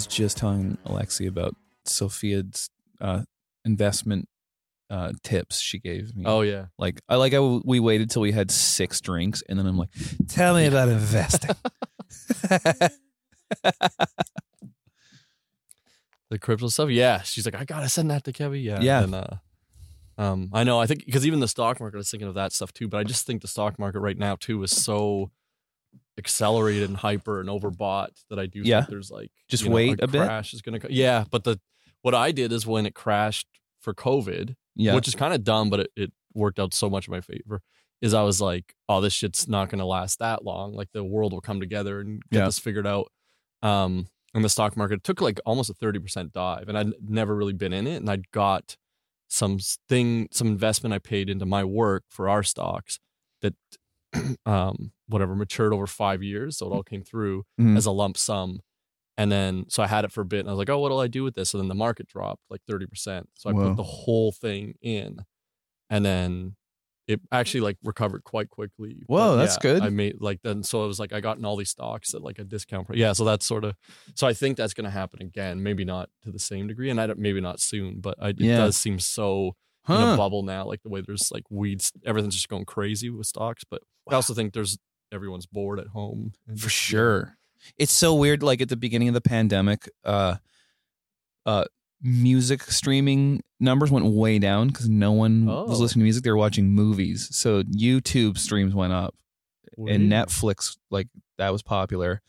was just telling Alexi about Sophia's uh, investment uh, tips she gave me. Oh yeah. Like I like how we waited till we had six drinks, and then I'm like, "Tell me about investing." the crypto stuff. Yeah, she's like, I gotta send that to Kevin. Yeah, Yeah. And, uh, um, I know. I think because even the stock market, I was thinking of that stuff too. But I just think the stock market right now too is so accelerated and hyper and overbought that I do Yeah. think there's like Just you know, wait a bit? Crash is gonna. Yeah, but the what I did is when it crashed for COVID, yeah, which is kind of dumb, but it, it worked out so much in my favor. Is I was like, oh, this shit's not going to last that long. Like the world will come together and get Yeah. this figured out. Um, and the stock market took like almost a thirty percent dive, and I'd never really been in it, and I'd got some thing, some investment I paid into my work for our stocks that, um, whatever matured over five years, so it all came through Mhm. as a lump sum. And then, so I had it for a bit, and I was like, "Oh, what'll I do with this?" And then the market dropped like thirty percent, so I Whoa. put the whole thing in, and then it actually like recovered quite quickly. Whoa, But, that's yeah, good. I made like then, so it was like I got in all these stocks at like a discount price. Yeah, so that's sort of, so I think that's going to happen again. Maybe not to the same degree, and I don't, maybe not soon, but I, it Yeah. does seem so in a bubble now, like the way there's like weeds, everything's just going crazy with stocks. But I also think there's everyone's bored at home for sure. It's so weird. Like at the beginning of the pandemic, uh, uh, music streaming numbers went way down because no one Oh. was listening to music; they were watching movies. So YouTube streams went up, and Netflix like that was popular,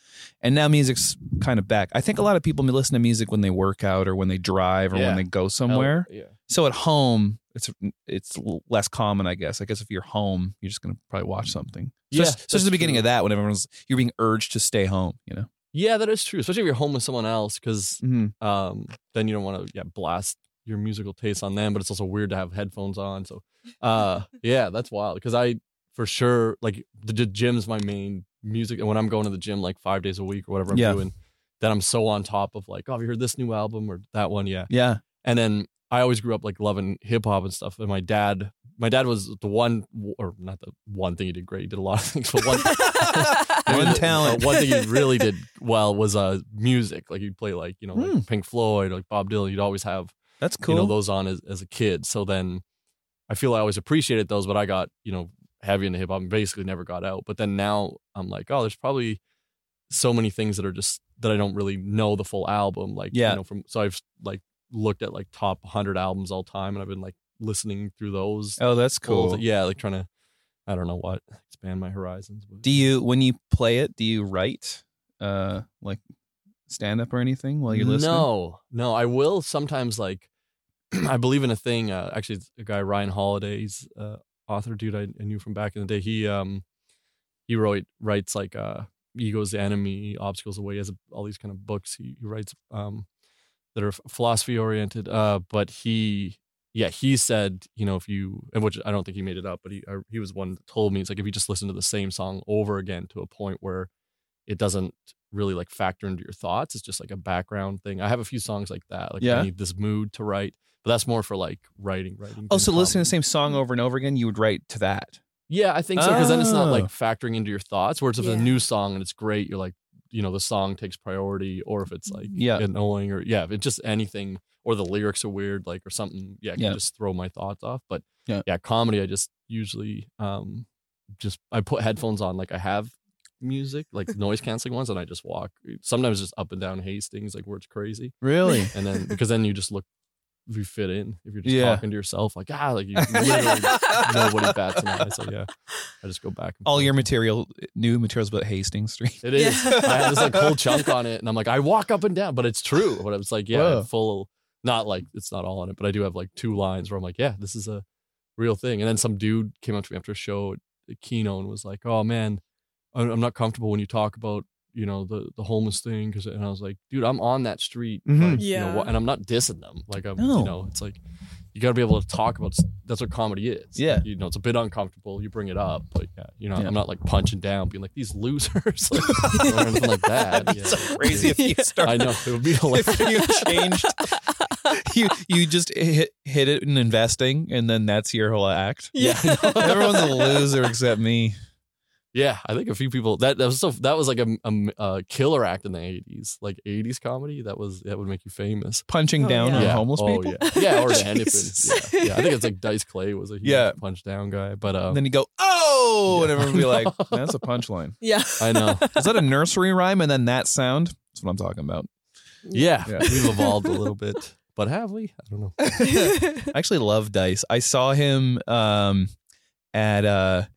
and now music's kind of back. I think a lot of people listen to music when they work out or when they drive or Yeah. when they go somewhere. yeah. So at home, it's it's less common, I guess. I guess if you're home, you're just gonna probably watch something. Yeah, so, so it's the beginning true. of that when everyone's you're being urged to stay home. You know. Yeah, that is true. Especially if you're home with someone else, because Mm-hmm. um, then you don't want to yeah blast your musical taste on them. But it's also weird to have headphones on. So, uh, yeah, that's wild. Because I for sure like the, the gym's my main music, and when I'm going to the gym like five days a week or whatever I'm Yeah. doing, then I'm so on top of like, oh, have you heard this new album or that one? Yeah, Yeah. and then I always grew up like loving hip hop and stuff. And my dad, my dad was the one, or not the one thing he did great. He did a lot of things, but one, One talent. uh, one thing he really did well was uh music. Like he'd play like you know like Hmm. Pink Floyd, like Bob Dylan. You'd always have That's cool. you know those on as, as a kid. So then I feel I always appreciated those, but I got you know heavy into hip hop and basically never got out. But then now I'm like, oh, there's probably so many things that are just that I don't really know the full album. Like Yeah. you know from so I've like looked at like top 100 albums all time, and I've been like listening through those. oh, that's cool. the- yeah, like trying to I don't know what expand my horizons. But. Do you when you play it? Do you write uh like stand up or anything while you're listening? No, no. I will sometimes like. I believe in a thing. Uh, actually, it's a guy Ryan Holiday's uh, author dude I, I knew from back in the day. He um he wrote writes like uh ego's the enemy, obstacles away. He has all these kind of books. He, he writes um that are philosophy oriented. Uh, but he yeah he said you know if you and which I don't think he made it up, but he uh, he was one that told me it's like if you just listen to the same song over again to a point where it doesn't really like factor into your thoughts. It's just like a background thing. I have a few songs like that. Like Yeah. I need this mood to write, but that's more for like writing, writing. Oh, doing so listening to the same song over and over again, you would write to that. Yeah, I think so because then it's not like Oh. factoring into your thoughts. Whereas if it's a new song and it's great, you're like, you know, the song takes priority, or if it's like Yeah. annoying, or yeah, if it's just anything, or the lyrics are weird, like or something, yeah, it can Yeah. just throw my thoughts off. But Yeah. yeah, comedy, I just usually um just I put headphones on, like I have music, like noise canceling ones, and I just walk. Sometimes just up and down Hastings, like where it's crazy, Really? and then because then you just look. You fit in if you're just Yeah. talking to yourself, like ah, like you literally nobody bats an eye. So yeah, I just go back. And All forth. your material, new materials about Hastings Street. It is. Yeah. I had this like whole chunk on it, and I'm like, I walk up and down, but it's true. But it's like, yeah, Whoa. full. Not like it's not all on it, but I do have like two lines where I'm like, yeah, this is a real thing. And then some dude came up to me after a show at Kino and was like, oh man, I'm I'm not comfortable when you talk about you know the the homeless thing because and I was like, dude, I'm on that street, Mhm. like, you know, Yeah. and I'm not dissing them. Like I'm, No. you know, it's like you got to be able to talk about. That's what comedy is. Yeah. you know, it's a bit uncomfortable. You bring it up, but yeah, you know, Yeah. I'm not like punching down, being like these losers, like, or anything like that. That'd be yeah. so crazy if you Yeah. started. I know it would be hilarious. If you changed, you you just hit hit it in investing, and then that's your whole act. Yeah. Everyone's a loser except me. Yeah, I think a few people that that was so that was like a, a, a killer act in the eighties, like eighties comedy. That was that would make you famous. Punching Oh, down yeah. on yeah, homeless oh, people. Yeah, yeah, or the Jesus. anything. Yeah, yeah, I think it's like Dice Clay was a huge Yeah. punch down guy, but uh, And then you go, oh, and everyone would be like, that's a punchline. Yeah. I know. Is that a nursery rhyme? And then that sound? That's what I'm talking about. Yeah, Yeah. we've evolved a little bit, but have we? I don't know. I actually love Dice. I saw him um, at uh, w-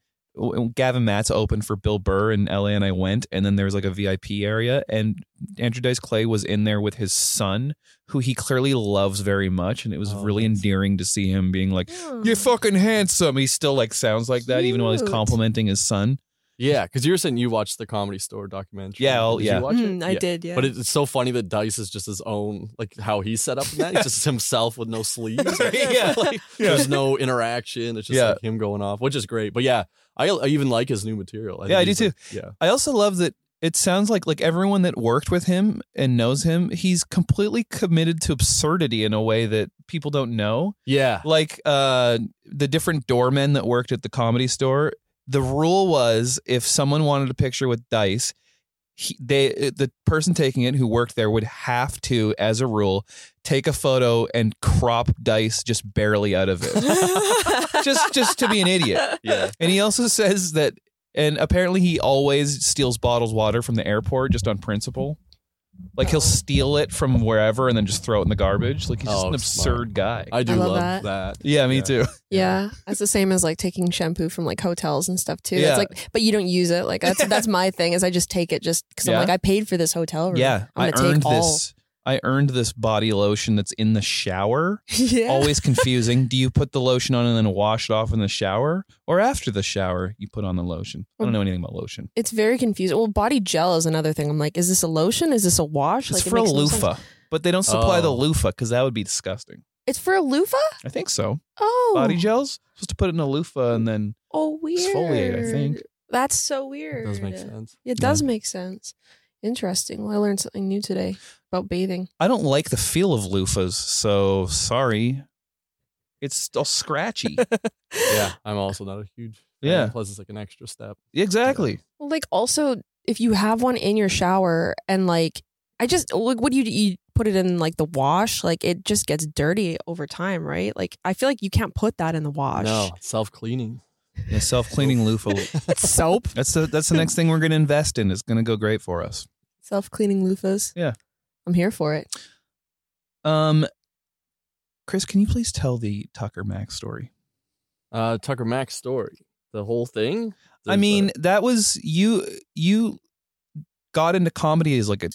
Gavin Matts opened for Bill Burr in LA, and I went. And then there was like a VIP area, and Andrew Dice Clay was in there with his son, who he clearly loves very much. And it was Oh, really that's- endearing to see him being like, hmm. "You're fucking handsome." He still like sounds like that, even while he's complimenting his son. Yeah, because you were saying you watched the Comedy Store documentary. Yeah, oh, Did yeah. You watch it? Mm, I Yeah. did, yeah. But it's so funny that Dice is just his own, like how he's set up in that. He's just himself with no sleeves. Yeah. Like, There's no interaction. It's just Yeah. like him going off, which is great. But yeah, I, I even like his new material. think Yeah, I do too. like- yeah. I also love that it sounds like like everyone that worked with him and knows him, he's completely committed to absurdity in a way that people don't know. Yeah. Like uh the different doormen that worked at the comedy store, the rule was if someone wanted a picture with Dice, he, they uh, the person taking it who worked there would have to, as a rule, take a photo and crop Dice just barely out of it, just just to be an idiot. Yeah. And he also says that, and apparently he always steals bottles water from the airport just on principle. Like he'll oh. steal it from wherever and then just throw it in the garbage. Like he's just Oh, an smart. absurd guy. I do I love love, that. that. yeah, me Yeah. too. Yeah, that's the same as like taking shampoo from like hotels and stuff too. Yeah. That's like, but you don't use it. Like that's that's my thing is I just take it just because Yeah. I'm like I paid for this hotel room. Yeah, I'm I gonna take earned all. this. I earned this body lotion that's in the shower. yeah. Always confusing. Do you put the lotion on and then wash it off in the shower, or after the shower you put on the lotion? I don't know anything about lotion. It's very confusing. Well, body gel is another thing. I'm like, is this a lotion? Is this a wash? It's like, it for a makes no loofah, but they don't supply the Oh. loofah because that would be disgusting. It's for a loofah. I think so. Oh, Body gel's supposed to put it in a loofah and then Oh, weird. exfoliate, I think. That's so weird. It does make sense. It does make sense. Interesting. Well, I learned something new today about bathing. I don't like the feel of loofahs, so sorry. It's still scratchy. Yeah. I'm also not a huge fan. Yeah. Plus, it's like an extra step. exactly. Well, like also, if you have one in your shower and like, I just like, what do you you put it in like the wash? Like it just gets dirty over time, right? Like I feel like you can't put that in the wash. No, self cleaning. The self cleaning loofah. it's soap. That's the that's the next thing we're going to invest in. It's going to go great for us. Self cleaning loofahs. Yeah. I'm here for it. Um, Chris, can you please tell the Tucker Max story? Uh, Tucker Max story. The whole thing. I mean, uh, that was you. You got into comedy as like a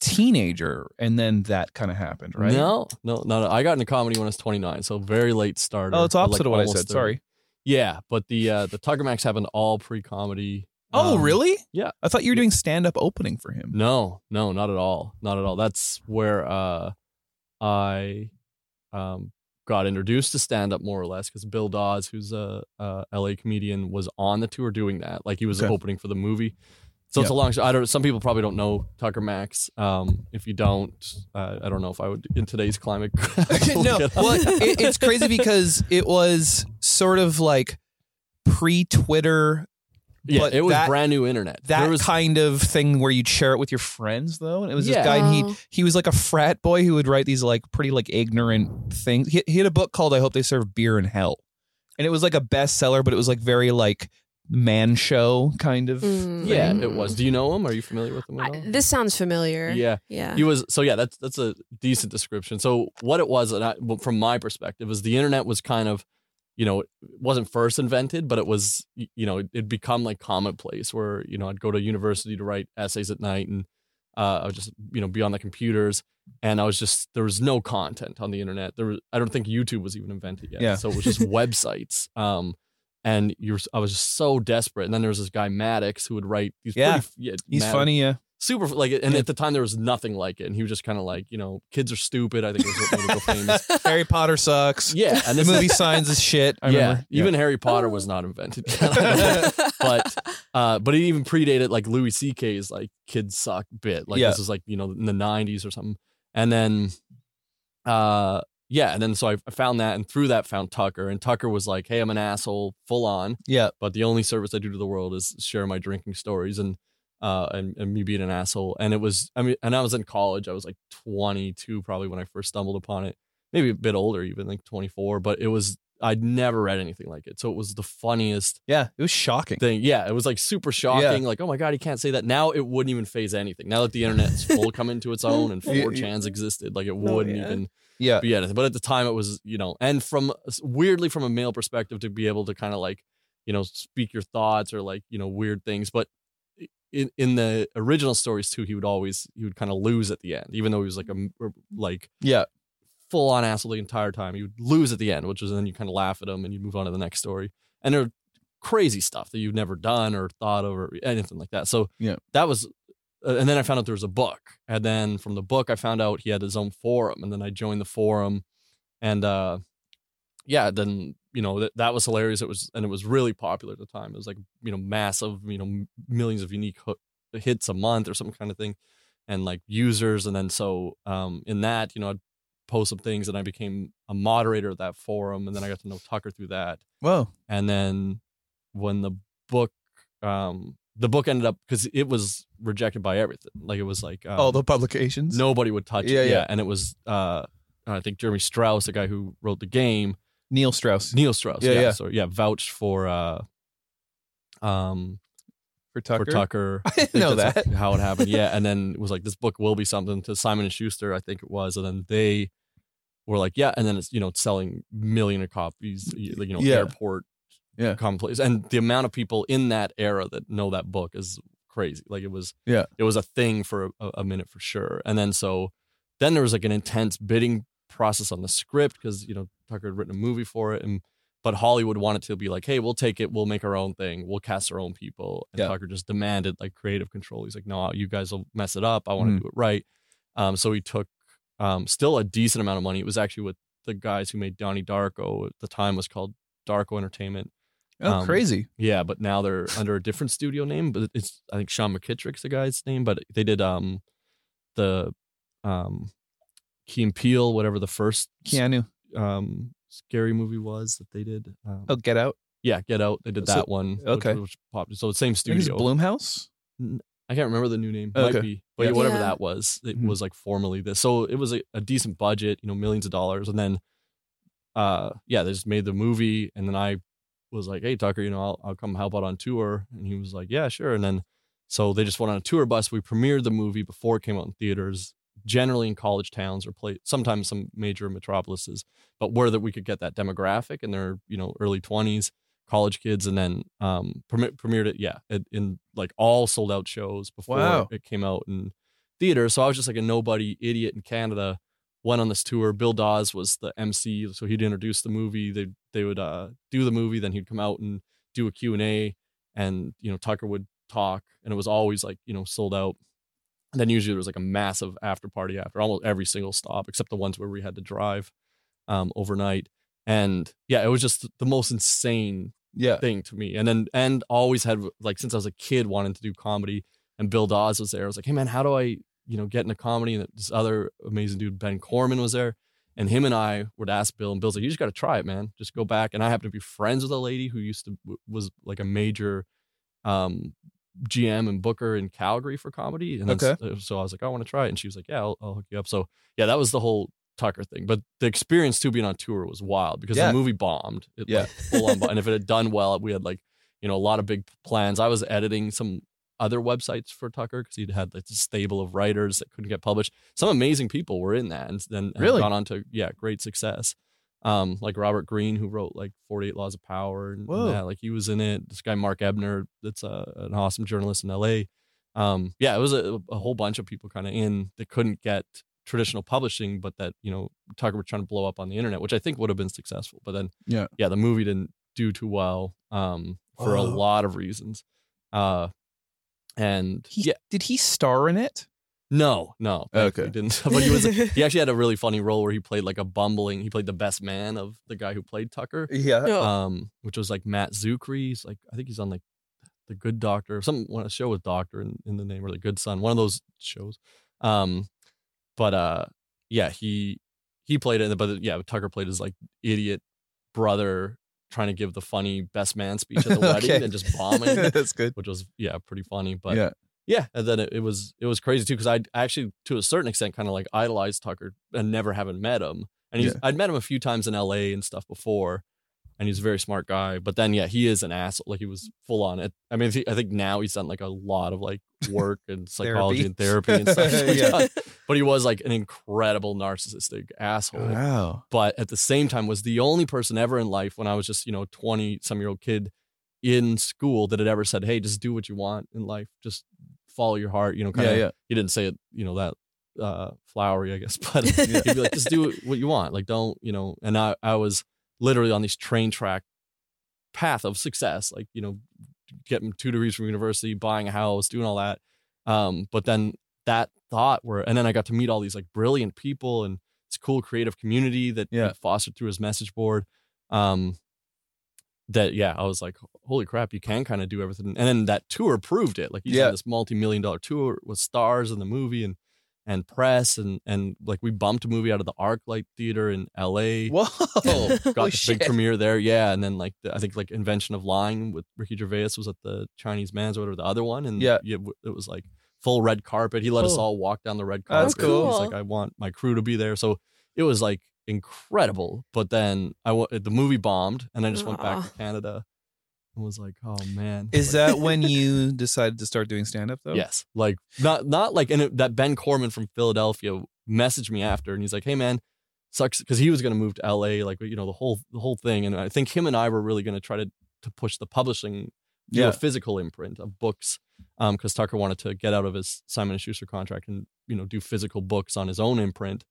teenager, and then that kind of happened, right? No, no, no, no. I got into comedy when I was 29, so very late starter. Oh, it's but, like, opposite of what I said. 30. Sorry. Yeah, but the uh, the Tucker Max happened all pre comedy. Oh, really? yeah. I thought you were doing stand up opening for him. No, no, not at all. Not at all. That's where uh, I um, got introduced to stand up more or less because Bill Dawes, who's a, a LA comedian, was on the tour doing that. Like he was Okay. opening for the movie. So it's a long shot. I don't. Some people probably don't know Tucker Max. Um, if you don't, uh, I don't know if I would in today's climate. no, it well, it, it's crazy because it was sort of like pre Twitter, yeah, but it was that- brand new internet. that there was kind of thing where you'd share it with your friends, though. And it was this guy, and he Oh. he was like a frat boy who would write these like pretty like ignorant things. He, he had a book called "I Hope They Serve Beer in Hell," and it was like a bestseller, but it was like very like man show kind of. Mm. yeah, it was. Do you know him? Are you familiar with him at I, this sounds familiar. yeah. Yeah. He was so yeah. That's that's a decent description. So what it was, and I, from my perspective, is the internet was kind of, you know, it wasn't first invented, but it was, you know, it'd become like commonplace where you know I'd go to university to write essays at night, and uh, I would just you know be on the computers, and I was just there was no content on the internet. There was I don't think YouTube was even invented yet. Yeah. So it was just websites. Um, and you're I was just so desperate. And then there was this guy Maddox who would write these. Yeah. pretty, yeah He's Maddox- funny, yeah. Super like and at the time there was nothing like it and he was just kind of like you know kids are stupid i think it was what made him go famous Harry Potter sucks. yeah and The this movie signs is shit. I yeah remember. even harry potter was not invented but uh but it even predated like louis ck's like kids suck bit like Yeah. this was like you know in the 90s or something and then uh yeah, and then so I I found that, and through that found Tucker, and Tucker was like, "Hey, I'm an asshole, full on, Yeah. but the only service I do to the world is share my drinking stories and uh and, and me being an asshole." And it was, I mean, and I was in college. I was like 22 probably when I first stumbled upon it, maybe a bit older, even like 24. But it was I'd never read anything like it, so it was the funniest Yeah. It was shocking. thing. Yeah, it was like super shocking. Like, oh my god, he can't say that. Now it wouldn't even phase anything. Now that the internet's full come into its own and 4chan's existed, like it wouldn't yeah. even Yeah. be anything. But at the time, it was you know, and from weirdly from a male perspective, to be able to kind of like you know speak your thoughts or like you know weird things, but. In, in the original stories too, he would always he would kind of lose at the end, even though he was like a like Yeah. full on asshole the entire time. He would lose at the end, which is then you kind of laugh at him and you move on to the next story. And they're crazy stuff that you've never done or thought of or anything like that. So Yeah. that was, uh, and then I found out there was a book. And then from the book, I found out he had his own forum. And then I joined the forum. And uh, yeah, then, you know, that, that was hilarious. It was, and it was really popular at the time. It was like, you know, massive, you know, millions of unique ho- hits a month or some kind of thing. And like users. And then so um, in that, you know, I'd post some things and I became a moderator of that forum. And then I got to know Tucker through that Whoa. and then when the book um the book ended up because it was rejected by everything like it was like um, All the publications. nobody would touch Yeah, it yeah. and it was uh i think jeremy strauss the guy who wrote the game Neil Strauss neil strauss Yeah, yeah yeah. so yeah vouched for uh um for Tucker. for tucker I didn't think know that's that. how it happened yeah and then it was like this book will be something to simon and schuster i think it was and then they were like yeah and then it's you know selling million of copies you you know Yeah. airport Yeah. commonplace and the amount of people in that era that know that book is crazy like it was Yeah. it was a thing for a, a minute for sure and then so then there was like an intense bidding process on the script because you know tucker had written a movie for it and but hollywood wanted to be like hey we'll take it we'll make our own thing we'll cast our own people and Yeah. tucker just demanded like creative control he's like no you guys will mess it up i want to Mhm. do it right um, so he took um, still a decent amount of money it was actually with the guys who made donnie darko at the time was called darko entertainment Oh, Um, crazy. yeah, but now they're under a different studio name. But it's I think Sean McKittrick's the guy's name. But they did um the um Key and Peele, whatever the first Keanu. Um scary movie was that they did. Um, Oh, Get Out. yeah, Get Out. They did So- that one. okay. which, popped. So the same I think it's studio. Blumhouse. I can't remember the new name. Okay. Might be, but Yeah. yeah, whatever Yeah. that was, it Mhm. was like formerly this. So it was a, a decent budget, you know, millions of dollars, and then, uh, yeah, they just made the movie, and then I was like, hey Tucker, you know, I'll I'll come help out on tour, and he was like, yeah, sure, and then so they just went on a tour bus. We premiered the movie before it came out in theaters, generally in college towns or play sometimes some major metropolises, but where that we could get that demographic in their you know early twenties college kids and then um premi- premiered it yeah in, in like all sold out shows before Wow. it came out in theaters so i was just like a nobody idiot in canada went on this tour. Bill dawes was the mc so he'd introduce the movie. They they would uh do the movie then he'd come out and do a q&a and you know tucker would talk and it was always like you know sold out and then usually there was like a massive after party after almost every single stop except the ones where we had to drive um overnight and yeah it was just the most insane Yeah. thing to me. And then and always had like since I was a kid wanting to do comedy and Bill Dawes was there. I was like, hey man, how do I, you know, get into comedy? And this other amazing dude, Ben Corman, was there. And him and I would ask Bill, and Bill's like, you just got to try it, man. Just go back. And I happen to be friends with a lady who used to was like a major um GM and Booker in Calgary for comedy. And Okay. Uh, so I was like, I want to try it. And she was like, yeah, I'll, I'll hook you up. So yeah, that was the whole Tucker thing. But the experience too being on tour was wild because Yeah. the movie bombed. It, Yeah. like, full on. bo- and if it had done well, we had like you know a lot of big plans. I was editing some other websites for Tucker because he'd had like a stable of writers that couldn't get published. Some amazing people were in that, and then Really? gone on to yeah great success. Um, like Robert Greene, who wrote like Forty Eight Laws of Power, and, and that, like he was in it. This guy Mark Ebner, that's a, an awesome journalist in L.A. Um, yeah, it was a, a whole bunch of people kind of in that couldn't get traditional publishing, but that you know Tucker was trying to blow up on the internet, which I think would have been successful. But then, Yeah. yeah, the movie didn't do too well um, for a lot of reasons. Uh, and He, yeah, Did he star in it? No, no, Okay. he didn't. But he was he actually had a really funny role where he played like a bumbling. He played the best man of the guy who played Tucker, Yeah. No. um, which was like Matt Czuchry. He's like I think he's on like the Good Doctor, some one a show with Doctor in, in the name or the Good Son, one of those shows. Um, but uh, yeah, he he played it, but yeah, Tucker played his like idiot brother trying to give the funny best man speech at the wedding and just bombing, That's good. which was yeah pretty funny. But yeah. Yeah, and then it, it was it was crazy too because I actually to a certain extent kind of like idolized Tucker and never having met him, and he's Yeah. I'd met him a few times in L.A. and stuff before, and he's a very smart guy. But then yeah, he is an asshole. Like he was full on it. I mean, I I think now he's done like a lot of like work and psychology and therapy and stuff. Yeah. But he was like an incredible narcissistic asshole Wow. but at the same time was the only person ever in life when I was just, you know, 20 some year old kid in school that had ever said, Hey, just do what you want in life. Just follow your heart. You know, kind Yeah, of, yeah. he didn't say it, you know, that uh, flowery, I guess, but he'd be like, just do what you want. Like, don't, you know, and I, I was literally on this train track path of success, like, you know, getting two degrees from university, buying a house, doing all that. Um, but then that thought where, and then I got to meet all these like brilliant people and it's cool creative community that Yeah. fostered through his message board. Um, that yeah, I was like, holy crap, you can kind of do everything. And then that tour proved it. Like he's Yeah. on this multi-million dollar tour with stars in the movie and and press and and like we bumped a movie out of the ArcLight Theater in LA. Whoa. Got Holy the big premiere there, yeah, and then like the, I think like Invention of Lying with Ricky Gervais was at the Chinese Mann's or whatever the other one, and Yeah. w- it was like full red carpet. He let us Oh. all walk down the red carpet. That's cool. He's like, I want my crew to be there, so it was like incredible. But then I wa- the movie bombed, and I just went back Aw. to Canada and was like, oh man, Is Like, that when you decided to start doing stand up though? Yes, like not not like and it, that Ben Corman from Philadelphia messaged me after, and he's like, "Hey man, sucks," because he was going to move to L.A. Like you know the whole the whole thing, and I think him and I were really going to try to to push the publishing, do Yeah. a physical imprint of books, um, because Tucker wanted to get out of his Simon and Schuster contract and you know do physical books on his own imprint,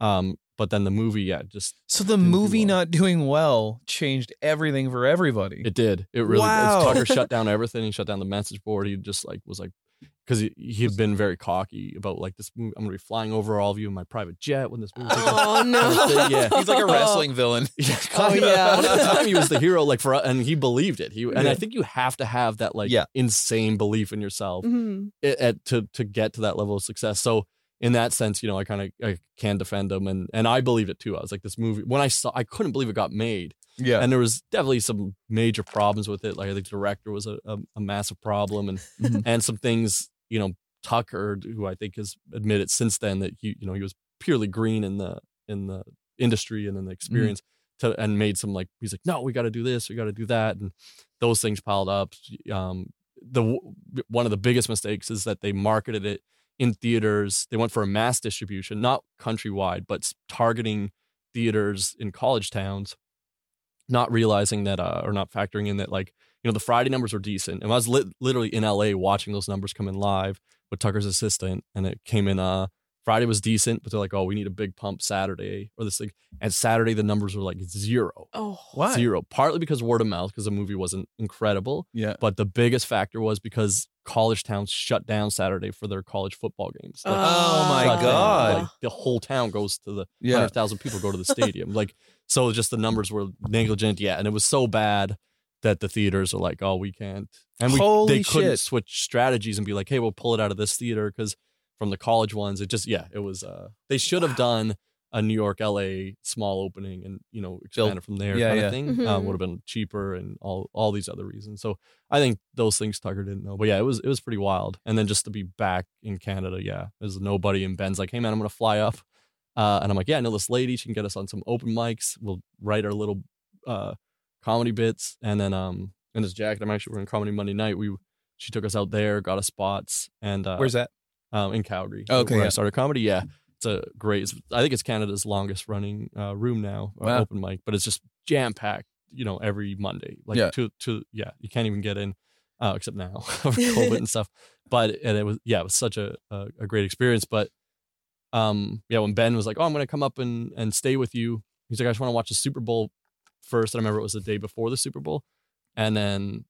um, but then the movie, yeah, just So the Didn't do movie well. not doing well changed everything for everybody. It did. It really. Wow. Tucker shut down everything. He shut down the message board. He just like was like, because he he had been very cocky about like this. Movie, I'm gonna be flying over all of you in my private jet when this movie. takes off. Oh no. Yeah. He's like a wrestling villain. Yeah, Oh, yeah. But at the time, he was the hero. Like for, and he believed it. He and Yeah. I think you have to have that like Yeah. insane belief in yourself Mhm. it, at, to to get to that level of success. So in that sense, you know, I kind of I can defend them, and and I believe it too. I was like, this movie when I saw, I couldn't believe it got made Yeah. and there was definitely some major problems with it. Like the director was a, a, a massive problem, and Mhm. and some things you know Tucker, who I think has admitted since then that he you know he was purely green in the in the industry and in the experience, to, and made some like he's like no we got to do this we got to do that, and those things piled up. Um, the one of the biggest mistakes is that they marketed it in theaters. They went for a mass distribution, not countrywide, but targeting theaters in college towns not realizing that uh, or not factoring in that like you know the Friday numbers were decent. And I was li- literally in LA watching those numbers come in live with Tucker's assistant, and it came in. Uh, Friday was decent, but they're like, oh, we need a big pump Saturday or this thing. And Saturday the numbers were like zero, Oh. Why? zero. Partly because word of mouth, because the movie wasn't incredible, Yeah. but the biggest factor was because college towns shut down Saturday for their college football games. Like, Oh, my shut down. God. Like the whole town goes to the Yeah. hundred thousand people go to the stadium. like so, just the numbers were negligent. Yeah, and it was so bad that the theaters are like, oh, we can't, and we Holy they couldn't shit. switch strategies and be like, hey, we'll pull it out of this theater because from the college ones, it just yeah, it was. uh They should have done a New York, L.A. small opening and you know expand it from there Yeah, kind yeah. of thing. Um, Mhm. would have been cheaper and all all these other reasons. So I think those things Tucker didn't know. But yeah, it was it was pretty wild. And then just to be back in Canada, yeah, there's nobody. And Ben's like, hey man, I'm gonna fly up. Uh, and I'm like, yeah, I know this lady. She can get us on some open mics. We'll write our little uh, comedy bits, and then um, in this jacket, I'm actually wearing comedy Monday night. We she took us out there, got us spots, and uh, Where's that? um, in Calgary. Okay, where yeah. I started comedy. Yeah, it's a great. It's, I think it's Canada's longest running uh, room now, uh, Wow. open mic, but it's just jam packed. You know, every Monday, like Yeah. to to yeah, you can't even get in, uh, except now COVID and stuff. But and it was yeah, it was such a, a a great experience. But um, yeah, when Ben was like, "Oh, I'm gonna come up and and stay with you," he's like, "I just want to watch the Super Bowl first. And I remember it was the day before the Super Bowl, and then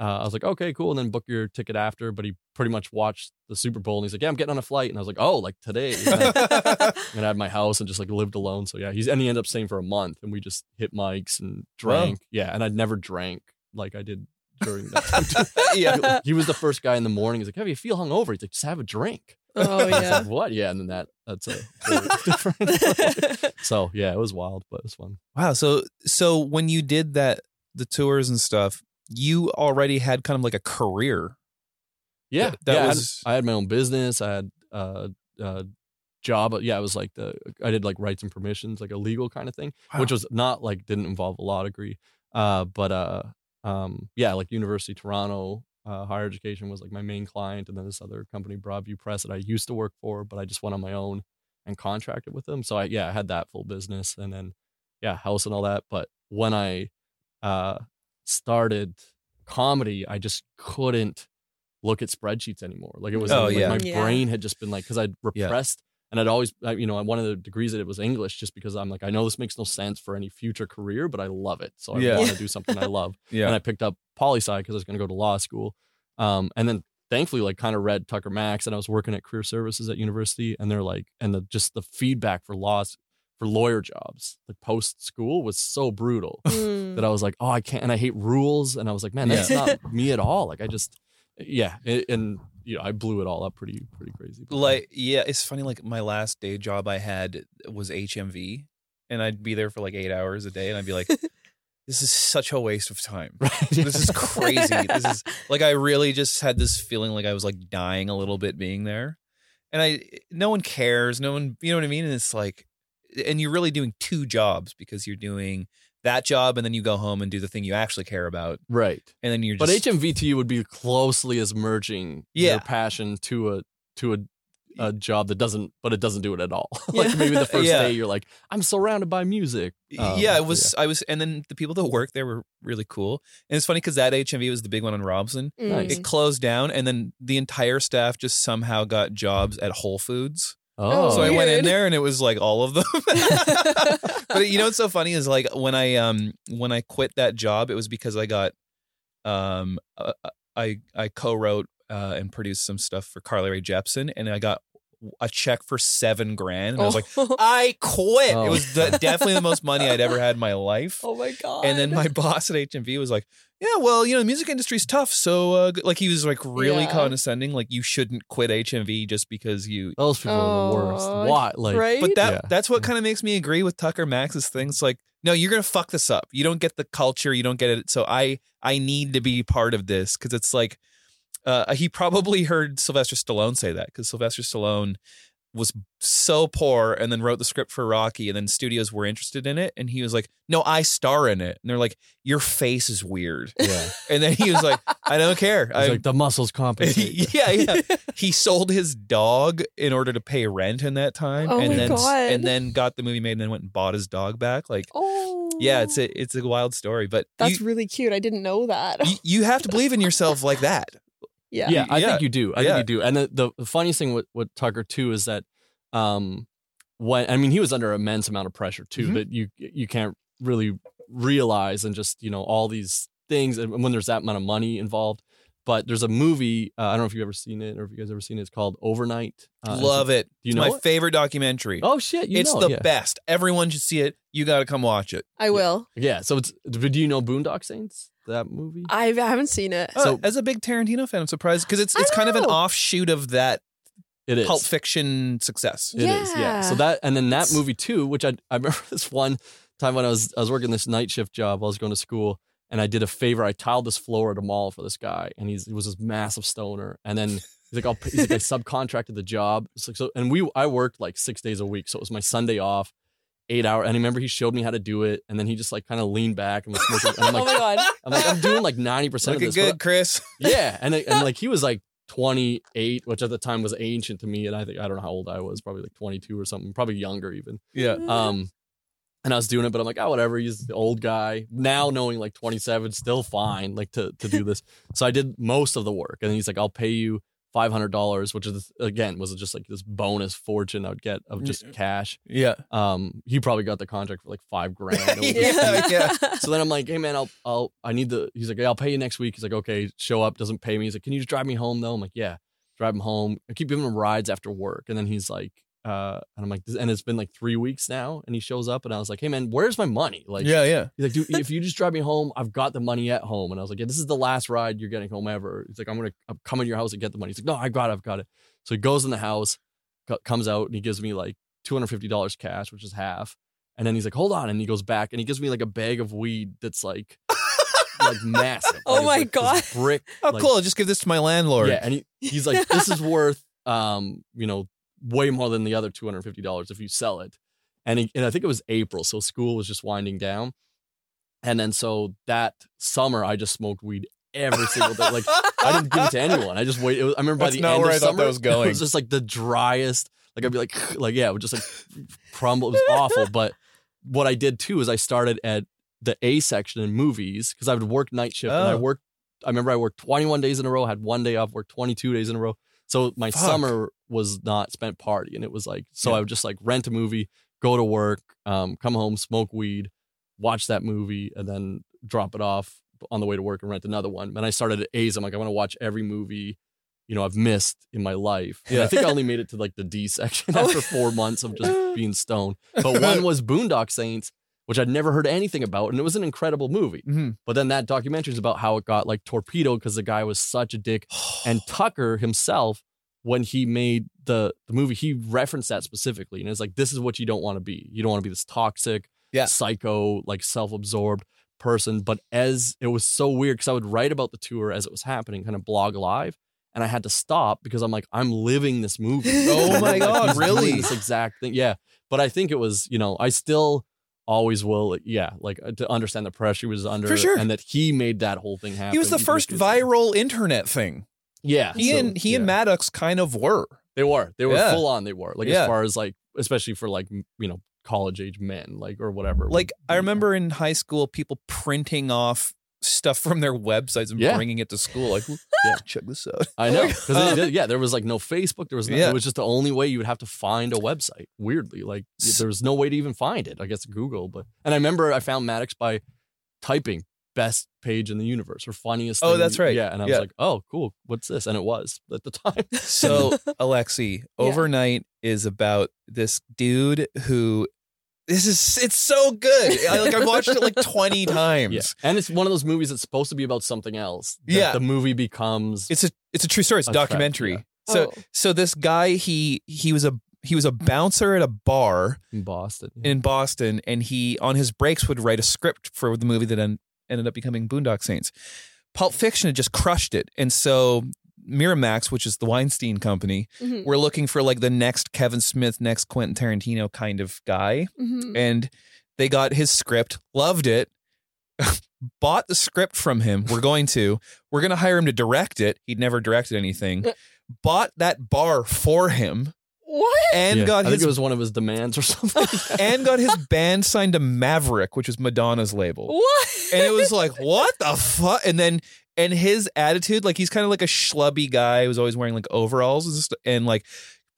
uh, I was like, okay, cool. And then book your ticket after. But he pretty much watched the Super Bowl and he's like, yeah, I'm getting on a flight. And I was like, oh, like today. And I, and I had my house and just like lived alone. So yeah, he's and he ended up staying for a month and we just hit mics and drank. Yeah. And I'd never drank like I did during that time. yeah. he was the first guy in the morning. He's like, "Have you feel hungover?" He's like, "Just have a drink." Oh I was yeah. like, what? Yeah, and then that that's a different. so yeah, it was wild, but it was fun. Wow. So so when you did that, the tours and stuff, you already had kind of like a career. Yeah, that yeah, I had- was- I had, my own business. I had uh, uh job. Yeah, it was like the I did like rights and permissions, like a legal kind of thing, which was not like didn't involve a law degree. Uh, but uh, um, yeah, like University of Toronto. Uh, higher education was like my main client, and then this other company, Broadview Press, that I used to work for, but I just went on my own and contracted with them. So I yeah, I had that full business, and then yeah, house and all that. But when I uh started comedy, I just couldn't look at spreadsheets anymore. Like it was Oh, like yeah. my Yeah. brain had just been like because I'd Yeah. repressed and I'd always I- you know one of the degrees that it was English just because I'm like I know this makes no sense for any future career, but I love it, so I Yeah. want to do something I love. yeah. And I picked up poli sci because I was going to go to law school, um, and then thankfully like kind of read Tucker Max and I was working at career services at university and they're like and the just the feedback for laws for lawyer jobs like post school was so brutal Mm. that I was like, oh, I can't, and I hate rules, and I was like, man, that's not me at all. Like I just, yeah, and, and you know, I blew it all up pretty, pretty crazy. Like yeah it's funny like my last day job i had was hmv and i'd be there for like eight hours a day and i'd be like this is such a waste of time right? this is crazy this is like i really just had this feeling like i was like dying a little bit being there and i no one cares no one you know what i mean and it's like and you're really doing two jobs because you're doing that job and then you go home and do the thing you actually care about right. and then you're But just HMV to you would be closely as merging Yeah. your passion to a to a a job that doesn't, but it doesn't do it at all. like Yeah. maybe the first Yeah. day you're like, I'm surrounded by music. Um, yeah, it was. I was, and then the people that worked there were really cool. And it's funny because that HMV was the big one on Robson. Nice. It closed down, and then the entire staff just somehow got jobs at Whole Foods. Oh, so I went in there, and it was like all of them. but you know what's so funny is like when I um when I quit that job, it was because I got um uh, I I co-wrote uh, and produced some stuff for Carly Rae Jepsen, and I got a check for seven grand, and I was like. I quit. Oh. It was the, definitely the most money I'd ever had in my life. oh my god. And then my boss at HMV was like, "Yeah, well, you know, the music industry's tough, so uh, like he was like really Yeah. condescending, like you shouldn't quit HMV just because you." those people are the worst. Oh, Why? Like, right? But that Yeah. that's what kind of makes me agree with Tucker Max's things. Like, no, you're gonna fuck this up. You don't get the culture. You don't get it. So I I need to be part of this because it's like uh, he probably heard Sylvester Stallone say that because Sylvester Stallone was so poor and then wrote the script for Rocky and then studios were interested in it and he was like, "No, I star in it." And they're like, "Your face is weird." yeah. And then he was like, "I don't care." It's I, like the muscles compensate. yeah, yeah. He sold his dog in order to pay rent in that time, Oh and my then God. and then got the movie made, and then went and bought his dog back. Like, oh. yeah, it's a it's a wild story, but That's you, really cute. I didn't know that. you you have to believe in yourself like that. Yeah. yeah, I Yeah. think you do. I Yeah. think you do. And the, the funniest thing with, with Tucker too is that, um, when I mean he was under immense amount of pressure too Mhm. that you you can't really realize and just you know all these things and when there's that amount of money involved. But there's a movie uh, I don't know if you've ever seen it or if you guys ever seen it. It's called Overnight. Uh, Love it. you it's know my it? favorite documentary. Oh shit! You it's know the yeah. best. Everyone should see it. You got to come watch it. I will. Yeah. So it's. Do you know Boondock Saints? That movie. I haven't seen it. So, So- as a big Tarantino fan, I'm surprised because it's I it's kind of an know. offshoot of that It is. Pulp Fiction success. It is, yeah. So Yeah. that and then that movie too, which I I remember this one time when I was I was working this night shift job. while I was going to school, and I did a favor. I tiled this floor at a mall for this guy, and he's he was this massive stoner. And then he's like, I'll, he's like, I subcontracted the job. It's like so, and we I worked like six days a week, so it was my Sunday off, eight hour. And I remember he showed me how to do it, and then he just like kind of leaned back and was smoking. And I'm oh like, my god. I'm like, I'm doing like ninety percent of Looking this. but- good, Chris. yeah, and and like he was like 28, which at the time was ancient to me, and I think I don't know how old I was, probably like 22 or something, probably younger even. Yeah. Um, and I was doing it, but I'm like, oh, whatever. He's the old guy now, knowing like 27, still fine, like to to do this. so I did most of the work, and then he's like, I'll pay you five hundred dollars, which is again was it just like this bonus fortune I would get of just cash. Yeah. Um, he probably got the contract for like five grand. Yeah, yeah. so then I'm like, hey man, I'll I'll I need the he's like, yeah, I'll pay you next week. He's like, okay, show up, doesn't pay me. He's like, Can you just drive me home though? I'm like, Yeah, drive him home. I keep giving him rides after work. And then he's like, uh, and I'm like, and it's been like three weeks now, and he shows up and I was like, Hey man, where's my money? Like yeah, yeah. He's like, dude, if you just drive me home, I've got the money at home. And I was like, yeah, this is the last ride you're getting home ever. He's like, I'm gonna I'm coming to your house and get the money. He's like, no, I got it, I've got it. So he goes in the house, co- comes out, and he gives me like two hundred fifty dollars cash, which is half. And then he's like, "Hold on," and he goes back and he gives me like a bag of weed that's like like massive. Oh Like, my like this brick. Oh, like- cool. I'll just give this to my landlord. Yeah, and he, he's like, "This is worth um you know way more than the other two hundred fifty dollars if you sell it." And he, and I think it was April, so school was just winding down. And then so that summer, I just smoked weed every single day. Like I didn't give it to anyone. I just wait. It was, I remember That's by the not end where of I thought summer, that was going. It was just like the driest. Like I'd be like, like yeah, it would just like crumble. It was awful. But what I did too is I started at the A section in movies because I would work night shift and I Oh. worked. I remember I worked 21 days in a row, had one day off, worked 22 days in a row. So my Fuck. summer was not spent party, and it was like so Yeah. I would just like rent a movie, go to work, um, come home, smoke weed, watch that movie, and then drop it off on the way to work and rent another one. And I started at A's. I'm like, I want to watch every movie, you know, I've missed in my life. And Yeah. I think I only made it to like the D section Oh. after four months of just being stoned. But one was Boondock Saints, which I'd never heard anything about, and it was an incredible movie. Mhm. But then that documentary is about how it got like torpedoed because the guy was such a dick. And Tucker himself, when he made the the movie, he referenced that specifically, and it's like, this is what you don't want to be. You don't want to be this toxic, Yeah. psycho, like self absorbed person. But as it was so weird because I would write about the tour as it was happening, kind of blog live. And I had to stop because I'm like, I'm living this movie. Oh my God, really? This exact thing. Yeah. But I think it was, you know, I still always will, yeah, like uh, to understand the pressure he was under For sure. and that he made that whole thing happen. He was the first viral internet thing. Yeah. He so, and he and yeah. Maddox kind of were. They were. They were Yeah. full on. They were like Yeah. as far as like, especially for like you know college age men, like or whatever. Like I remember in high school, people printing off stuff from their websites and Yeah. bringing it to school. Like, Yeah. check this out. I know because um, yeah, there was like no Facebook. There was no, Yeah. it was just the only way you would have to find a website. Weirdly, like there was no way to even find it. I guess Google, but and I remember I found Maddox by typing best page in the universe or funniest. Oh, thing that's right. Yeah, and I was like, oh, cool. What's this? And it was at the time. So, Alexi, overnight is about this dude who this is it's so good. I, like I've watched it like 20 times. yeah, and it's one of those movies that's supposed to be about something else. that Yeah. the movie becomes. It's a it's a true story. It's a track, documentary. yeah. So Oh. so this guy he he was a he was a bouncer at a bar in Boston. in Boston, and he on his breaks would write a script for the movie that en- ended up becoming Boondock Saints. Pulp Fiction had just crushed it, and so Miramax, which is the Weinstein company, Mhm. were looking for like the next Kevin Smith, next Quentin Tarantino kind of guy, Mhm. and they got his script, loved it. Bought the script from him. We're going to. We're going to hire him to direct it. He'd never directed anything. Bought that bar for him What? and Yeah, got I his think it was one of his demands or something. and got his band signed to Maverick, which was Madonna's label. What? And it was like, what the fuck? And then, and his attitude, like he's kind of like a schlubby guy who was always wearing like overalls and, st- and like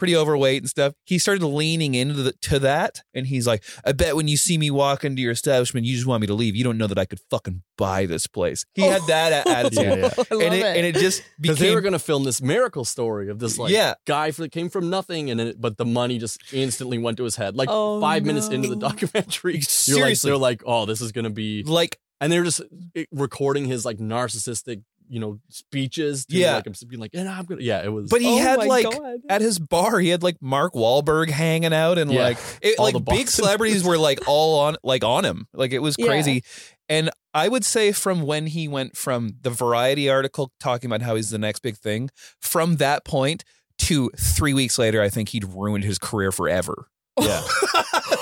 pretty overweight and stuff. He started leaning into the, to that, and he's like, I bet when you see me walk into your establishment, you just want me to leave. You don't know that I could fucking buy this place. He had that a- attitude. Yeah, yeah. I love And it, it. and it just Because they were going to film this miracle story of this like Yeah. guy that came from nothing, and it, but the money just instantly went to his head. Like Oh, five minutes into the no. documentary, you're like, Seriously. they're like, "Oh, this is going to be," like and they're just eh, recording his like narcissistic, you know, speeches. To, Yeah. like I'm being like, "And I'm gonna," yeah, it was. But he Oh had like God. at his bar, he had like Mark Wahlberg hanging out, and Yeah. like it, All like the big celebrities were like all on like on him. Like it was Yeah. crazy. And I would say from when he went from the Variety article talking about how he's the next big thing, from that point to three weeks later, I think he'd ruined his career forever. yeah,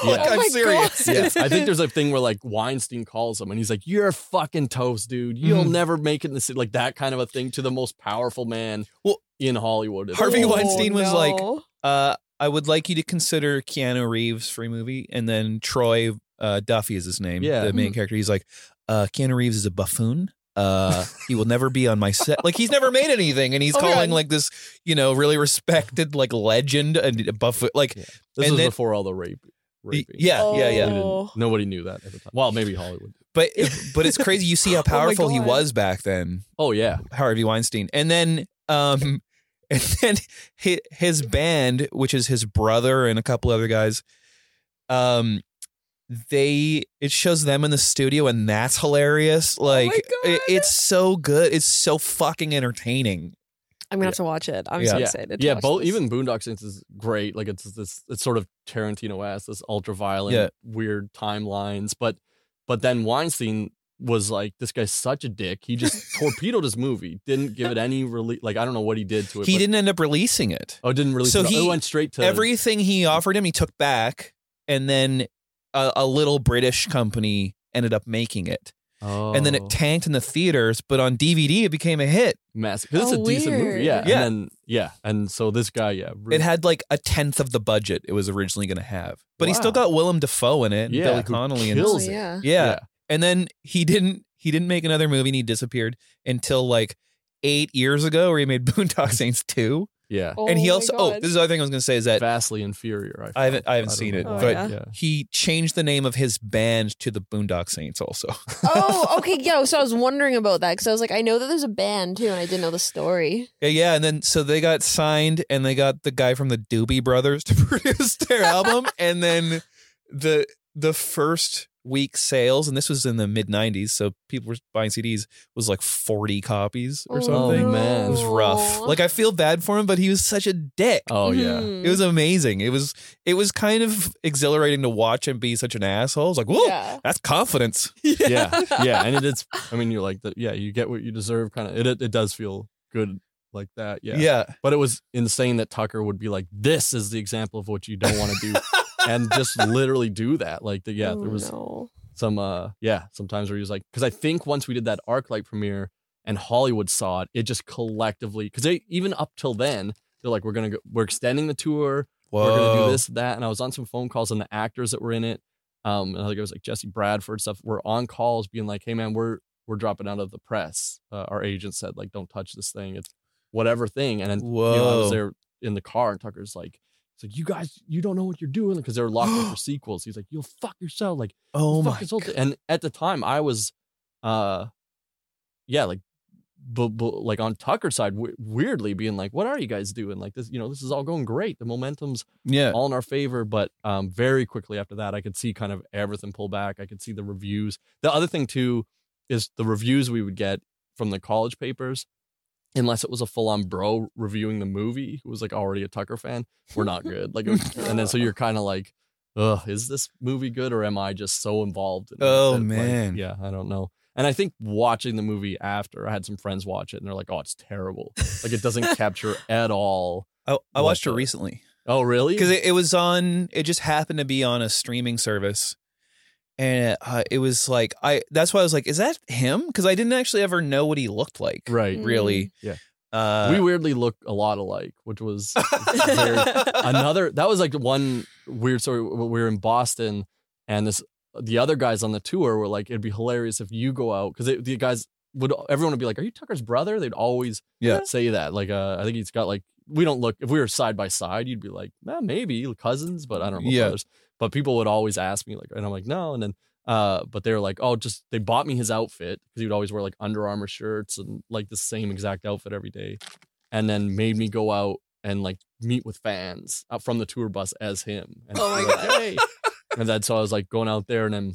like, Oh I'm serious. God. yeah. I think there's a thing where like Weinstein calls him, and he's like, "You're fucking toast, dude. You'll Mhm. never make it in the city." Like that kind of a thing to the most powerful man Well, in Hollywood. Harvey Oh, Weinstein was like. Uh, I would like you to consider Keanu Reeves for a movie, and then Troy uh, Duffy is his name, Yeah. the main character. He's like, uh, Keanu Reeves is a buffoon. Uh, he will never be on my set. Like he's never made anything, and he's Oh calling God. like this, you know, really respected like legend and a buffoon. Like, Yeah. This And was then- before all the rape. Raping. yeah, yeah, yeah. Oh. nobody knew that at the time. Well, maybe Hollywood. But but it's crazy. You see how Oh powerful he was back then. Oh yeah, Harvey Weinstein, and then um, and then his, his band, which is his brother and a couple other guys, um, they it shows them in the studio, and that's hilarious. Oh like Oh it- it's so good. It's so fucking entertaining. I'm gonna have to watch it. I'm Yeah. so excited. to yeah. Both this. even Boondock Saints is great. Like it's this, it's sort of Tarantino esque, this ultra violent, Yeah. weird timelines. But but then Weinstein was like, this guy's such a dick. He just torpedoed his movie. Didn't give it any release. Like I don't know what he did to it. he but- didn't end up releasing it. Oh, didn't release So it oh, he- went straight to Everything he offered him, he took back, and then a, a little British company ended up making it, Oh, and then it oh. tanked in the theaters. But on DVD, it became a hit. massive. 'Cause it's Oh, a decent movie. weird. Yeah. Yeah. And then, yeah. And so this guy, yeah. It had like a tenth of the budget it was originally going to have, but he still Wow. got Willem Dafoe in it, and Yeah, Billy who Connolly, and Oh, kills it. yeah. yeah. And then he didn't he didn't make another movie, and he disappeared until like eight years ago, where he made Boondock Saints two. Yeah. Oh and he oh my also oh, this is the other thing I was going to say is that Vastly inferior. I, I haven't- I haven't don't seen know it, why. but- yeah. he changed the name of his band to the Boondock Saints. Also, oh, okay. Yeah. So I was wondering about that because I was like, I know that there's a band too, and I didn't know the story. yeah, yeah, and then so they got signed, and they got the guy from the Doobie Brothers to produce their album, and then the the first week sales, and this was in the mid '90s, so people were buying CDs was like 40 copies or Oh, something. Oh, man. It was rough. Like I feel bad for him, but he was such a dick. Oh, yeah. Mhm. It was amazing. It was it was kind of exhilarating to watch him be such an asshole. I was like, whoa, Yeah. that's confidence. yeah. Yeah. And it is, I mean, you're like, the, yeah, you get what you deserve. Kind of, it, it, it does feel good like that. Yeah. yeah. But it was insane that Tucker would be like, this is the example of what you don't want to do. and just literally do that. Like, the, yeah, Oh, there was no. some uh yeah sometimes where he was like because i think once we did that ArcLight premiere and hollywood saw it it just collectively because they even up till then they're like we're gonna go we're extending the tour. We're gonna do this that and i was on some phone calls and the actors that were in it um and i think it was like jesse bradford stuff were on calls being like hey man we're we're dropping out of the press. Uh, our agent said like don't touch this thing. It's whatever thing. And then you know, i was there in the car and tucker's like it's like you guys you don't know what you're doing because they're locked in for sequels he's like you'll fuck yourself like Oh my thing. And at the time, I was, uh, yeah, like, bu- bu- like on Tucker's side, w- weirdly being like, "What are you guys doing? Like this, you know, this is all going great. The momentum's Yeah. all in our favor." But um, very quickly after that, I could see kind of everything pull back. I could see the reviews. The other thing too is the reviews we would get from the college papers. Unless it was a full-on bro reviewing the movie who was like already a Tucker fan, we're not good. Like, was- and then so you're kind of like, ugh, is this movie good or am I just so involved? In it Oh, like, man. yeah, I don't know. And I think watching the movie after, I had some friends watch it and they're like, oh, it's terrible. Like it doesn't capture at all. I, I watched it recently Oh, really? because it, it was on. It just happened to be on a streaming service, and uh, it was like I. That's why I was like, "Is that him?" Because I didn't actually ever know what he looked like. right. Really. Yeah. Uh, we weirdly look a lot alike, which was another. That was like one weird story. We were in Boston, and this the other guys on the tour were like, "It'd be hilarious if you go out," because the guys would everyone would be like, "Are you Tucker's brother?" They'd always Yeah. say that. Like, uh, I think he's got like we don't look. If we were side by side, you'd be like, "Well, maybe cousins," but I don't know. Yeah. Brothers. But people would always ask me like, and I'm like, no, and then. Uh, but they were like, oh, just they bought me his outfit because he would always wear like Under Armour shirts and like the same exact outfit every day, and then made me go out and like meet with fans out from the tour bus as him. And Oh my like, God. "Hey." And then so I was like going out there and then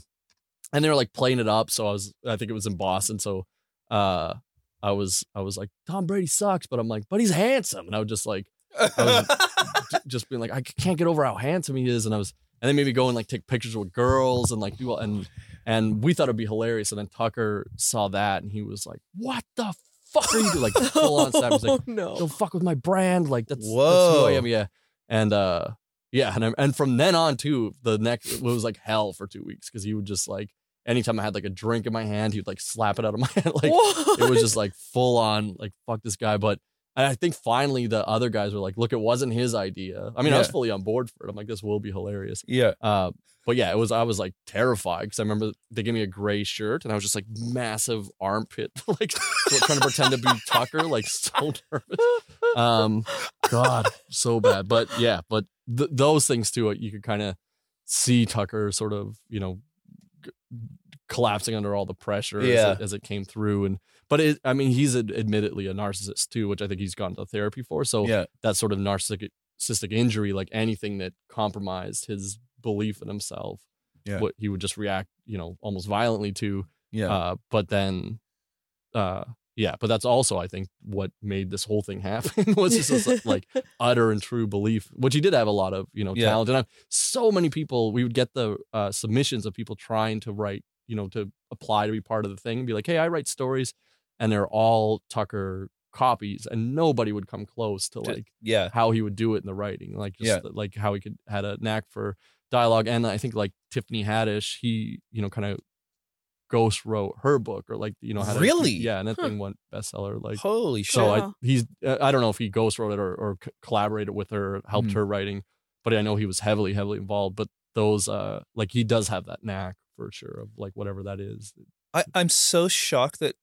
and they were like playing it up. So I was I think it was in Boston. So uh I was I was like, Tom Brady sucks, but I'm like, but he's handsome. And I was just like j- just being like, I can't get over how handsome he is. And I was and then maybe go and like take pictures with girls and like do all and and we thought it'd be hilarious. And then Tucker saw that and he was like, What the fuck are you doing? Like full on snap. He's like, oh no. don't fuck with my brand. Like that's, that's who I am. Yeah. And uh yeah, and I, and from then on too, the next it was like hell for two weeks because he would just like anytime I had like a drink in my hand, he'd like slap it out of my hand. Like it was just like full on like fuck this guy. But and I think finally the other guys were like, look, it wasn't his idea. I mean, I was fully on board for it. I'm like, this will be hilarious. yeah. Uh, but yeah, it was. I was like terrified because I remember they gave me a gray shirt and I was just like massive armpit, like trying to pretend to be Tucker, like so nervous. Um, God, so bad. But yeah, but th- those things too, you could kind of see Tucker sort of, you know, g- collapsing under all the pressure as, it, as it came through. And but it, I mean, he's ad- admittedly a narcissist too, which I think he's gone to therapy for. So Yeah. that sort of narcissistic injury, like anything that compromised his belief in himself, Yeah. what he would just react, you know, almost violently to. Yeah. Uh, but then, uh, yeah, but that's also I think what made this whole thing happen was just this, like utter and true belief, which he did have a lot of you know Yeah. talent, and i so many people we would get the uh, submissions of people trying to write, you know, to apply to be part of the thing, and be like, hey, I write stories, and they're all Tucker copies, and nobody would come close to like yeah. how he would do it in the writing, like just Yeah. like how he could had a knack for dialogue, and I think like Tiffany Haddish, he you know kind of ghost wrote her book or like you know had a- Really? yeah, and that Huh. thing went bestseller like. Holy shit. So I he's uh, I don't know if he ghost wrote it or, or collaborated with her, helped Mhm. her writing, but I know he was heavily heavily involved. But those uh like he does have that knack for sure of like whatever that is. I, I'm so shocked that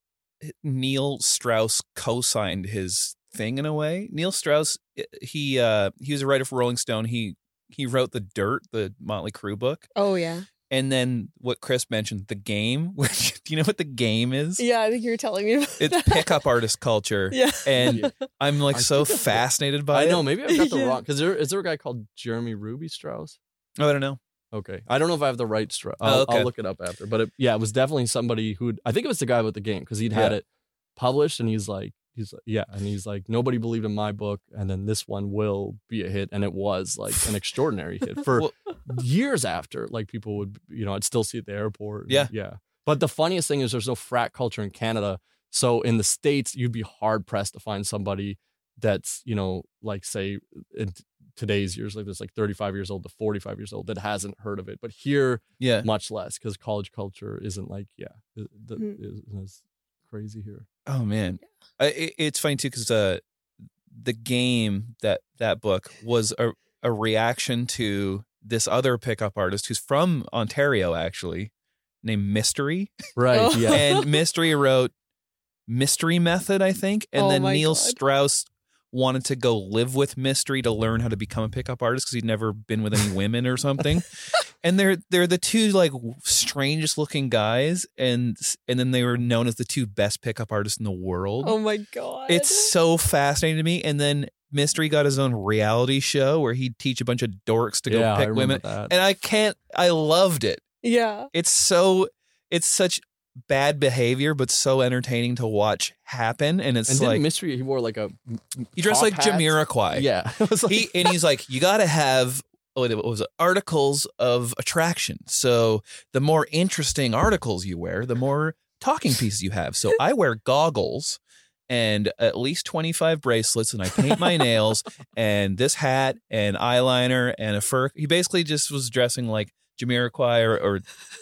Neil Strauss co-signed his thing in a way. Neil Strauss, he uh, he was a writer for Rolling Stone. He he wrote the Dirt, the Motley Crue book, Oh yeah. and then what Chris mentioned, the game. Which do you know what the game is? Yeah, I think you were telling me. About It's that. pickup artist culture, Yeah. and I'm like I so fascinated by I it. know maybe I've got the Yeah. wrong because there is there a guy called Jeremy Ruby Strauss. Oh, I don't know. Okay, I don't know if I have the right Strauss. Oh, I'll, okay. I'll look it up after. But it, yeah, it was definitely somebody who I think it was the guy with the game because he'd had Yeah. it published and he's like he's like, yeah and he's like nobody believed in my book and then this one will be a hit and it was like an extraordinary hit for Well- years after like people would you know I'd still see it at the airport and- Yeah. yeah but the funniest thing is there's no frat culture in Canada so in the states you'd be hard pressed to find somebody that's you know like say today's years like this like 35 years old to 45 years old that hasn't heard of it but here Yeah. much less because college culture isn't like yeah the, the, Mhm. isn't crazy here Oh man, I, it, it's funny too because uh, the game that that book was a a reaction to this other pickup artist who's from Ontario actually, named Mystery, right Oh. yeah and Mystery wrote Mystery Method, I think, and Oh then Neil God. Strauss wanted to go live with Mystery to learn how to become a pickup artist because he'd never been with any women or something. and they're they're the two like strangest looking guys, and and then they were known as the two best pickup artists in the world. Oh my god. It's so fascinating to me. And then Mystery got his own reality show where he'd teach a bunch of dorks to go yeah, pick women. that. And I can't I loved it. yeah. It's so it's such bad behavior, but so entertaining to watch happen. And it's and like mystery he wore like a he dressed like hat? Jamiroquai. yeah like, He and he's like, you gotta have oh, what was it, articles of attraction. So the more interesting articles you wear, the more talking pieces you have. So I wear goggles and at least 25 bracelets and I paint my nails and this hat and eyeliner and a fur. He basically just was dressing like Jamiroquai or, or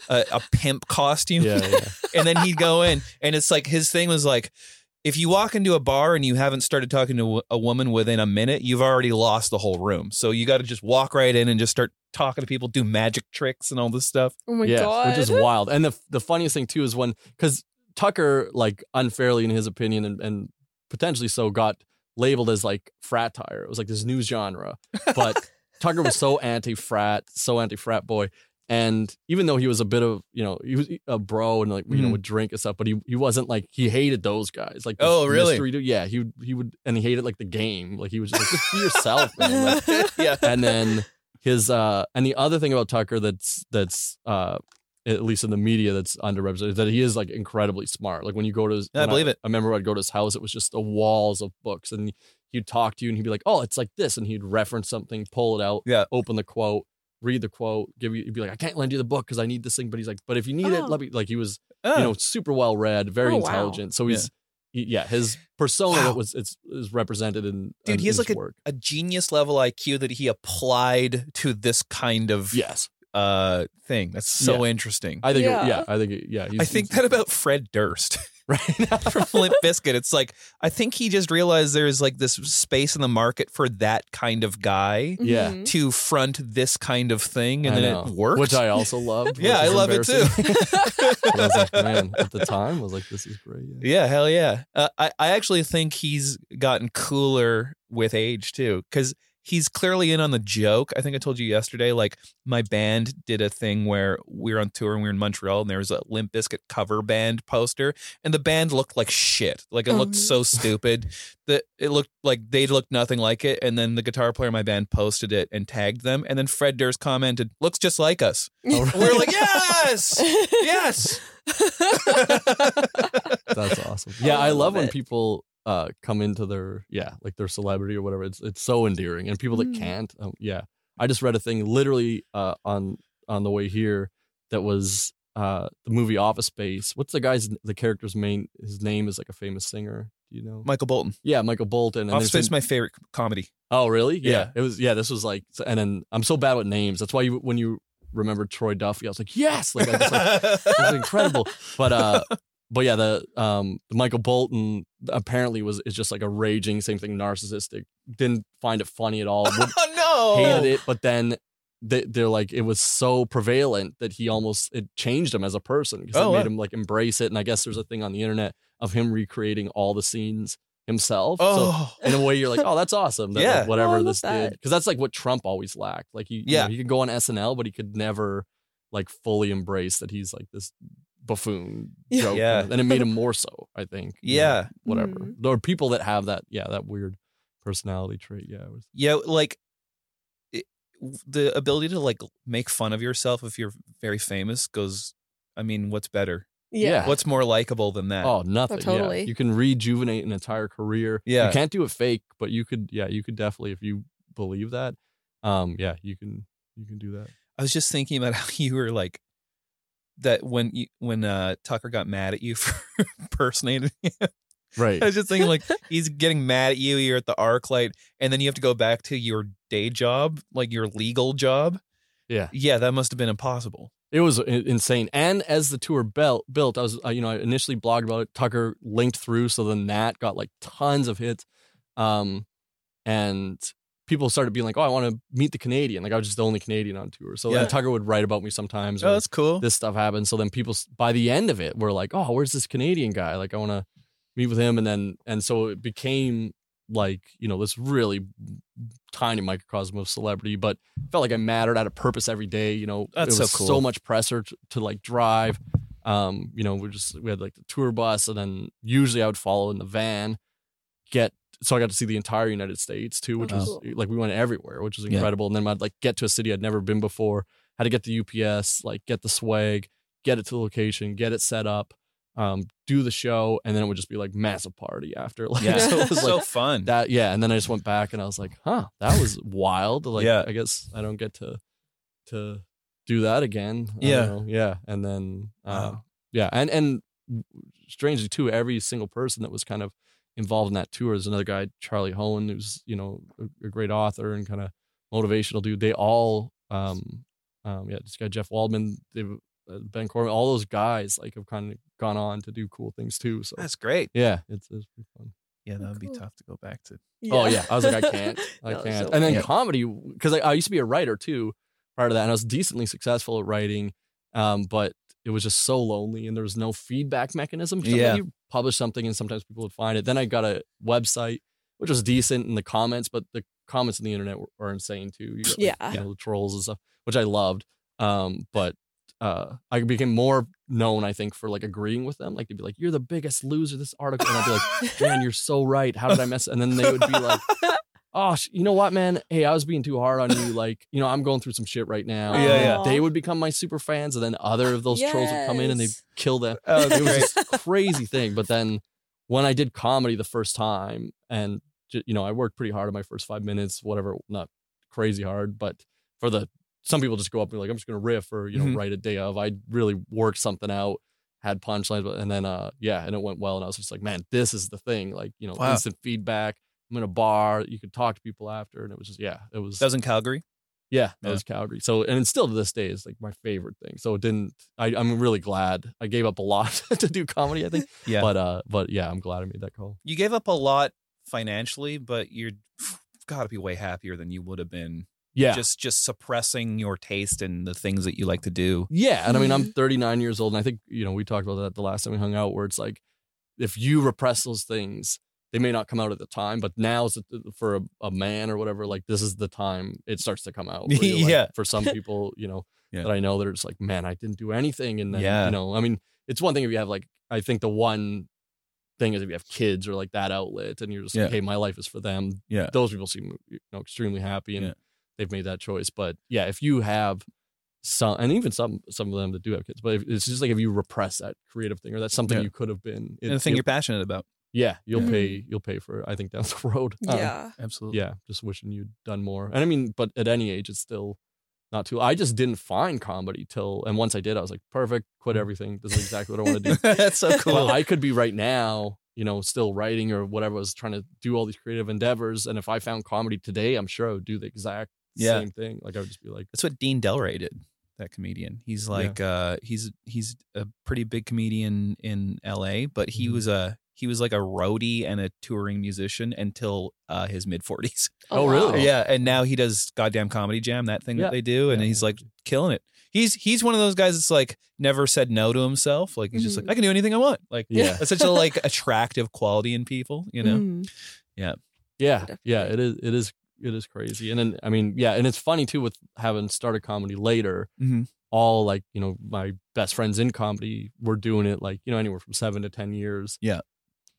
a, a pimp costume. yeah, yeah. and then he'd go in and it's like his thing was like if you walk into a bar and you haven't started talking to a woman within a minute you've already lost the whole room so you got to just walk right in and just start talking to people do magic tricks and all this stuff Oh my yeah, god. which is wild. And the the funniest thing too is when because Tucker, like unfairly in his opinion, and, and potentially so, got labeled as like fratire. It was like this new genre, but Tucker was so anti frat, so anti frat boy. And even though he was a bit of, you know, he was a bro and like, you know, Mhm. would drink and stuff, but he, he wasn't like, he hated those guys. Like, Oh, really? mystery dude. Yeah. He would, he would, and he hated like the game. Like, he was just like, just be yourself, man. Like, yeah and then his uh and the other thing about Tucker that's that's uh at least in the media that's underrepresented that he is like incredibly smart. Like when you go to his I when believe it. I remember I'd go to his house, it was just the walls of books and he'd talk to you and he'd be like, Oh, it's like this and he'd reference something, pull it out, Yeah. open the quote, read the quote, give you he'd be like, I can't lend you the book because I need this thing. But he's like, But if you need it, Oh. let me like he was, Oh. you know, super well read, very Oh, wow. intelligent. So he's he- yeah, his persona Wow. that was it's is represented in Dude, in he has his like work. a genius level IQ that he applied to this kind of Yes. uh thing. That's so Yeah. interesting. I think Yeah. yeah, I think yeah. he's- I think he's- that about Fred Durst right from Limp Bizkit. It's like I think he just realized there's like this space in the market for that kind of guy Yeah. Mhm. to front this kind of thing, and I then know. it worked. which I also loved. Yeah, I love it too. I was like, man, at the time, I was like, this is great. Yeah. yeah, hell yeah. Uh, I I actually think he's gotten cooler with age too, because he's clearly in on the joke. I think I told you yesterday. Like my band did a thing where we were on tour and we were in Montreal, and there was a Limp Bizkit cover band poster, and the band looked like shit. Like it Oh, looked no. so mm-hmm. stupid that it looked like they looked nothing like it. And then the guitar player in my band posted it and tagged them, and then Fred Durst commented, "Looks just like us." Oh, We're like, yes, yes. That's awesome. awesome. Yeah, I, I love, love when people uh come into their yeah like their celebrity or whatever. It's it's so endearing, and people that Mm. can't. Um, yeah, I just read a thing literally uh on on the way here that was uh the movie Office Space. What's the guy's the character's main? His name is like a famous singer. Do you know? Michael Bolton. yeah, Michael Bolton. And Office there's Space is my favorite comedy. Oh, really? Yeah. Yeah. It was. Yeah, this was like, and then I'm so bad with names. That's why you when you remember Troy Duffy, I was like, yes, like I just like it was incredible. But uh, but yeah, the um, Michael Bolton apparently was is just like a raging same thing, narcissistic. Didn't find it funny at all. Would, oh no! hated it, but then. They, they're like it was so prevalent that he almost it changed him as a person because Oh, it made wow. him like embrace it and i guess there's a thing on the internet of him recreating all the scenes himself so Oh, in a way you're like, oh, that's awesome. That, Yeah. Oh, I whatever love this that. did. Because that's like what Trump always lacked. Like, he, Yeah. yeah. he could go on SNL, but he could never like fully embrace that he's like this buffoon Yeah. joke. Yeah. And it made him more so, I think. you know, yeah, whatever. Mhm. There are people that have that, yeah, that weird personality trait. Yeah. It was, yeah. Like it, the ability to like make fun of yourself if you're very famous goes. I mean, what's better? Yeah. What's more likable than that? oh, nothing. totally. Yeah. You can rejuvenate an entire career. Yeah. You can't do it fake, but you could, yeah, you could definitely, if you believe that, um, yeah, you can, you can do that. I was just thinking about how you were like that when you when uh Tucker got mad at you for impersonating him. Right. I was just thinking like he's getting mad at you. You're at the ArcLight, and then you have to go back to your day job, like your legal job. Yeah. Yeah, that must have been impossible. It was insane. And as the tour built, built, I was, uh, you know, I initially blogged about it. Tucker linked through, so then that got like tons of hits. Um, and people started being like, "Oh, I want to meet the Canadian." Like I was just the only Canadian on tour. So Yeah. then Tucker would write about me sometimes. Oh, that's cool. this stuff happened. So then people, by the end of it, were like, "Oh, where's this Canadian guy? Like I want to meet with him." And then, and so it became like, you know, this really tiny microcosm of celebrity, but felt like I mattered. I had a purpose every day. You know, That's it so was cool. so much pressure to, to like drive. Um, you know, we just we had like the tour bus, and then usually I would follow in the van, get. So I got to see the entire United States too, which Oh, was cool. like we went everywhere, which was Yeah. incredible. And then I'd like get to a city I'd never been before, had to get the UPS, like get the swag, get it to the location, get it set up, um, do the show, and then it would just be like massive party after. Like, Yeah, so it was like, so fun. that. Yeah, and then I just went back and I was like, huh, that was wild. Like, Yeah. I guess I don't get to to do that again. Yeah. yeah, and then uh, Wow. yeah, and and strangely too, every single person that was kind of involved in that tour There's another guy, Charlie Hoehn, who's you know a, a great author and kind of motivational dude. They all, um, um, yeah, this guy Jeff Waldman, they've, uh, Ben Corbin, all those guys like have kind of gone on to do cool things too. So That's great. yeah, it's, it's pretty fun. Yeah, that would be tough to go back to. Oh yeah, I was like, I can't, I That can't. so and then funny. comedy, because I, I used to be a writer too prior to that, and I was decently successful at writing, um, but it was just so lonely, and there was no feedback mechanism. Sometimes Yeah. you publish something, and sometimes people would find it. Then I got a website, which was decent in the comments, but the comments on the internet were, are insane too. You got, like, Yeah. you know, the trolls and stuff, which I loved. Um, but uh, I became more known, I think, for like agreeing with them. Like they'd be like, "You're the biggest loser." This article, and I'd be like, "Man, you're so right. How did I mess?" And then they would be like, "Oh, you know what, man? Hey, I was being too hard on you. Like, you know, I'm going through some shit right now." Yeah, And yeah. They would become my super fans, and then other of those trolls would come in and they'd kill them. Oh, It was great. this crazy thing. But then when I did comedy the first time, and you know, I worked pretty hard on my first five minutes, whatever, not crazy hard, but for the some people just go up and be like, I'm just gonna riff or you know Mhm. write a day of. I really worked something out, had punchlines, but and then uh yeah, and it went well, and I was just like, man, this is the thing. Like you know, Wow. instant feedback. I'm in a bar, you could talk to people after, and it was just yeah, it was That was in Calgary. yeah, that Yeah. was Calgary. So, and it's still to this day is like my favorite thing. So it didn't. I, I'm really glad I gave up a lot to do comedy. I think, Yeah. but uh, but yeah, I'm glad I made that call. You gave up a lot financially, but you're got to be way happier than you would have been Yeah, just just suppressing your taste and the things that you like to do. yeah. And I mean, I'm Mhm. 39 years old, and I think you know we talked about that the last time we hung out, where it's like if you repress those things. They may not come out at the time, but now's the- for a, a man or whatever. Like this is the time it starts to come out. like- Yeah. For some people, you know, Yeah. that I know that are just like, man, I didn't do anything, and then Yeah. you know, I mean, it's one thing if you have like, I think the one thing is if you have kids or like that outlet, and you're just like, hey, my life is for them. Yeah. those people seem you know extremely happy and Yeah. they've made that choice. But yeah, if you have some and even some some of them that do have kids, but if, it's just like if you repress that creative thing or that's something Yeah. you could have been. And the thing you're passionate about. Yeah, you'll Mhm. pay you'll pay for it. I think down the road. Um, yeah. Absolutely. yeah, just wishing you'd done more. And I mean, but at any age, it's still not too. I just didn't find comedy till, and once I did, I was like, perfect, quit everything. This is exactly what I want to do. That's so cool. But I could be right now, you know, still writing or whatever. I was trying to do all these creative endeavors, and if I found comedy today, I'm sure I would do the exact Yeah. same thing. Like I would just be like, That's what Dean Delray did. That comedian. He's like uh he's he's a pretty big comedian in LA, but he Mhm. was a he was like a roadie and a touring musician until uh his mid 40s. Oh, really? wow. Yeah, and now he does goddamn comedy jam, that thing Yeah. that they do and Yeah. he's like killing it. He's he's one of those guys that's like never said no to himself. Like he's just Mhm. like I can do anything I want. Like Yeah. that's such a like attractive quality in people, you know. Mhm. yeah, Definitely. yeah, it is, it is, it is crazy. And then I mean, yeah, and it's funny too with having started comedy later. Mhm. All like you know, my best friends in comedy were doing it like you know anywhere from seven to ten years. Yeah.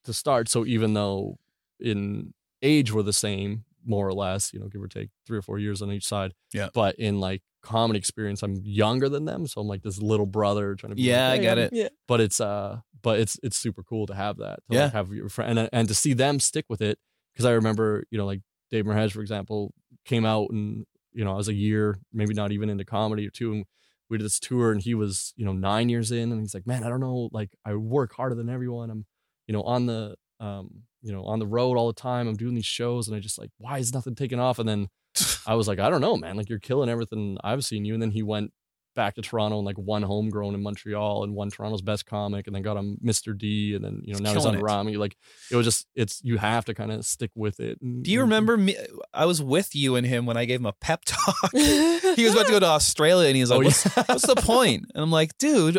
To start. So even though in age we're the same, more or less, you know, give or take three or four years on each side. Yeah. But in like comedy experience, I'm younger than them, so I'm like this little brother trying to. Be Yeah, like, I get I'm-" it. Yeah. But it's uh, but it's it's super cool to have that. To Yeah. like have your friend and and to see them stick with it because I remember you know like Dave Merheje for example came out and you know I was a year maybe not even into comedy or two and we did this tour and he was you know nine years in and he's like man I don't know like I work harder than everyone I'm you know on the um you know on the road all the time I'm doing these shows and I just like why is nothing taking off and then I was like I don't know man like you're killing everything I've seen you and then he went back to Toronto and like won homegrown in Montreal and won Toronto's best comic and then got on Mr. D and then you know He's now he's on it. Ramy like it was just it's you have to kind of stick with it and- Do you remember me? I was with you and him when I gave him a pep talk. he was about to go to Australia and he's like, Oh, what's, yeah. what's the point? And I'm like, dude,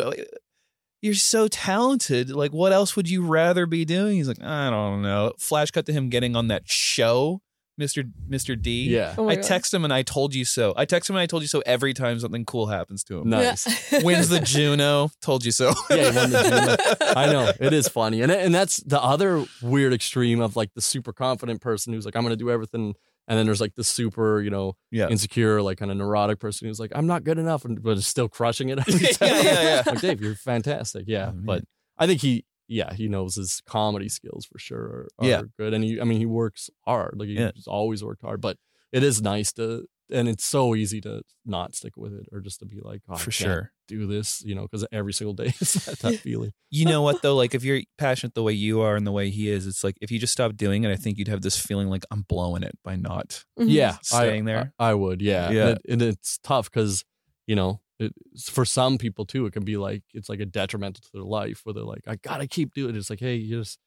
you're so talented. Like, what else would you rather be doing? He's like, I don't know. Flash cut to him getting on that show, Mr. Mr. D. yeah Oh I God. text him and I told you so. I text him and I told you so every time something cool happens to him. nice Yeah. Wins the Juno, told you so. Yeah, he won the I know it is funny, and and that's the other weird extreme of like the super confident person who's like, I'm gonna do everything, and then there's like the super, you know, Yeah. insecure, like kind of neurotic person who's like, I'm not good enough, and but is still crushing it. Yeah, yeah, yeah. Like Dave, you're fantastic. Yeah, Oh, but I think he, yeah, he knows his comedy skills for sure are, are Yeah. good, and he, I mean, he works hard. Like he's Yeah. always worked hard, but it is nice to. And it's so easy to not stick with it, or just to be like, oh, I For sure. do this, you know, because every single day is that, that feeling. You know what though? Like if you're passionate the way you are and the way he is, it's like if you just stop doing it, I think you'd have this feeling like I'm blowing it by not. Mhm. Yeah, Staying I, there? I, I would. Yeah, Yeah. And, it- and it's tough because you know, it, for some people too, it can be like it's like a detrimental to their life where they're like, I gotta keep doing it. It's like, hey, you just,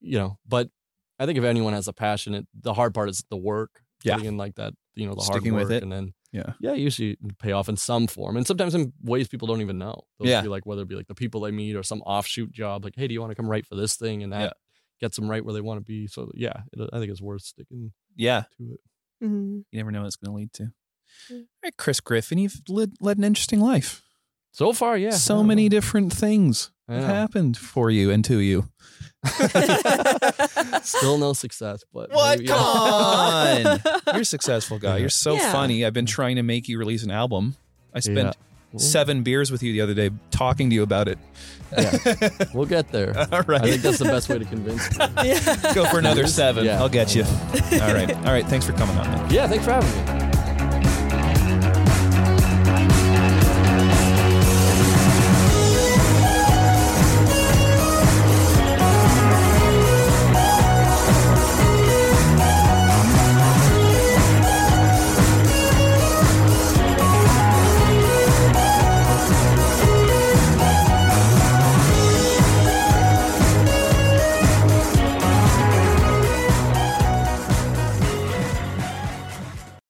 you know. But I think if anyone has a passion, it, the hard part is the work. Yeah. putting in like that, you know, the Sticking hard with work, it. and then Yeah. yeah, usually pay off in some form, and sometimes in ways people don't even know. They'll Yeah. be like whether it be like the people they meet or some offshoot job, like, hey, do you want to come write for this thing, and that Yeah. gets them right where they want to be. So yeah, it, I think it's worth sticking Yeah. to it. Mhm. You never know what it's going to lead to. Yeah. All right, Chris Griffin, you've led, led an interesting life. So far, yeah, so many know. different things I have know. happened for you and to you. Still no success, but What? maybe- Come on. You're a successful guy. You're so Yeah. funny. I've been trying to make you release an album. I spent Yeah. Seven beers with you the other day talking to you about it. Yeah. We'll get there. All right. I think that's the best way to convince me. Yeah. Go for another seven. Yeah. I'll get you. All right. All right. Thanks for coming on, man. Yeah, thanks for having me.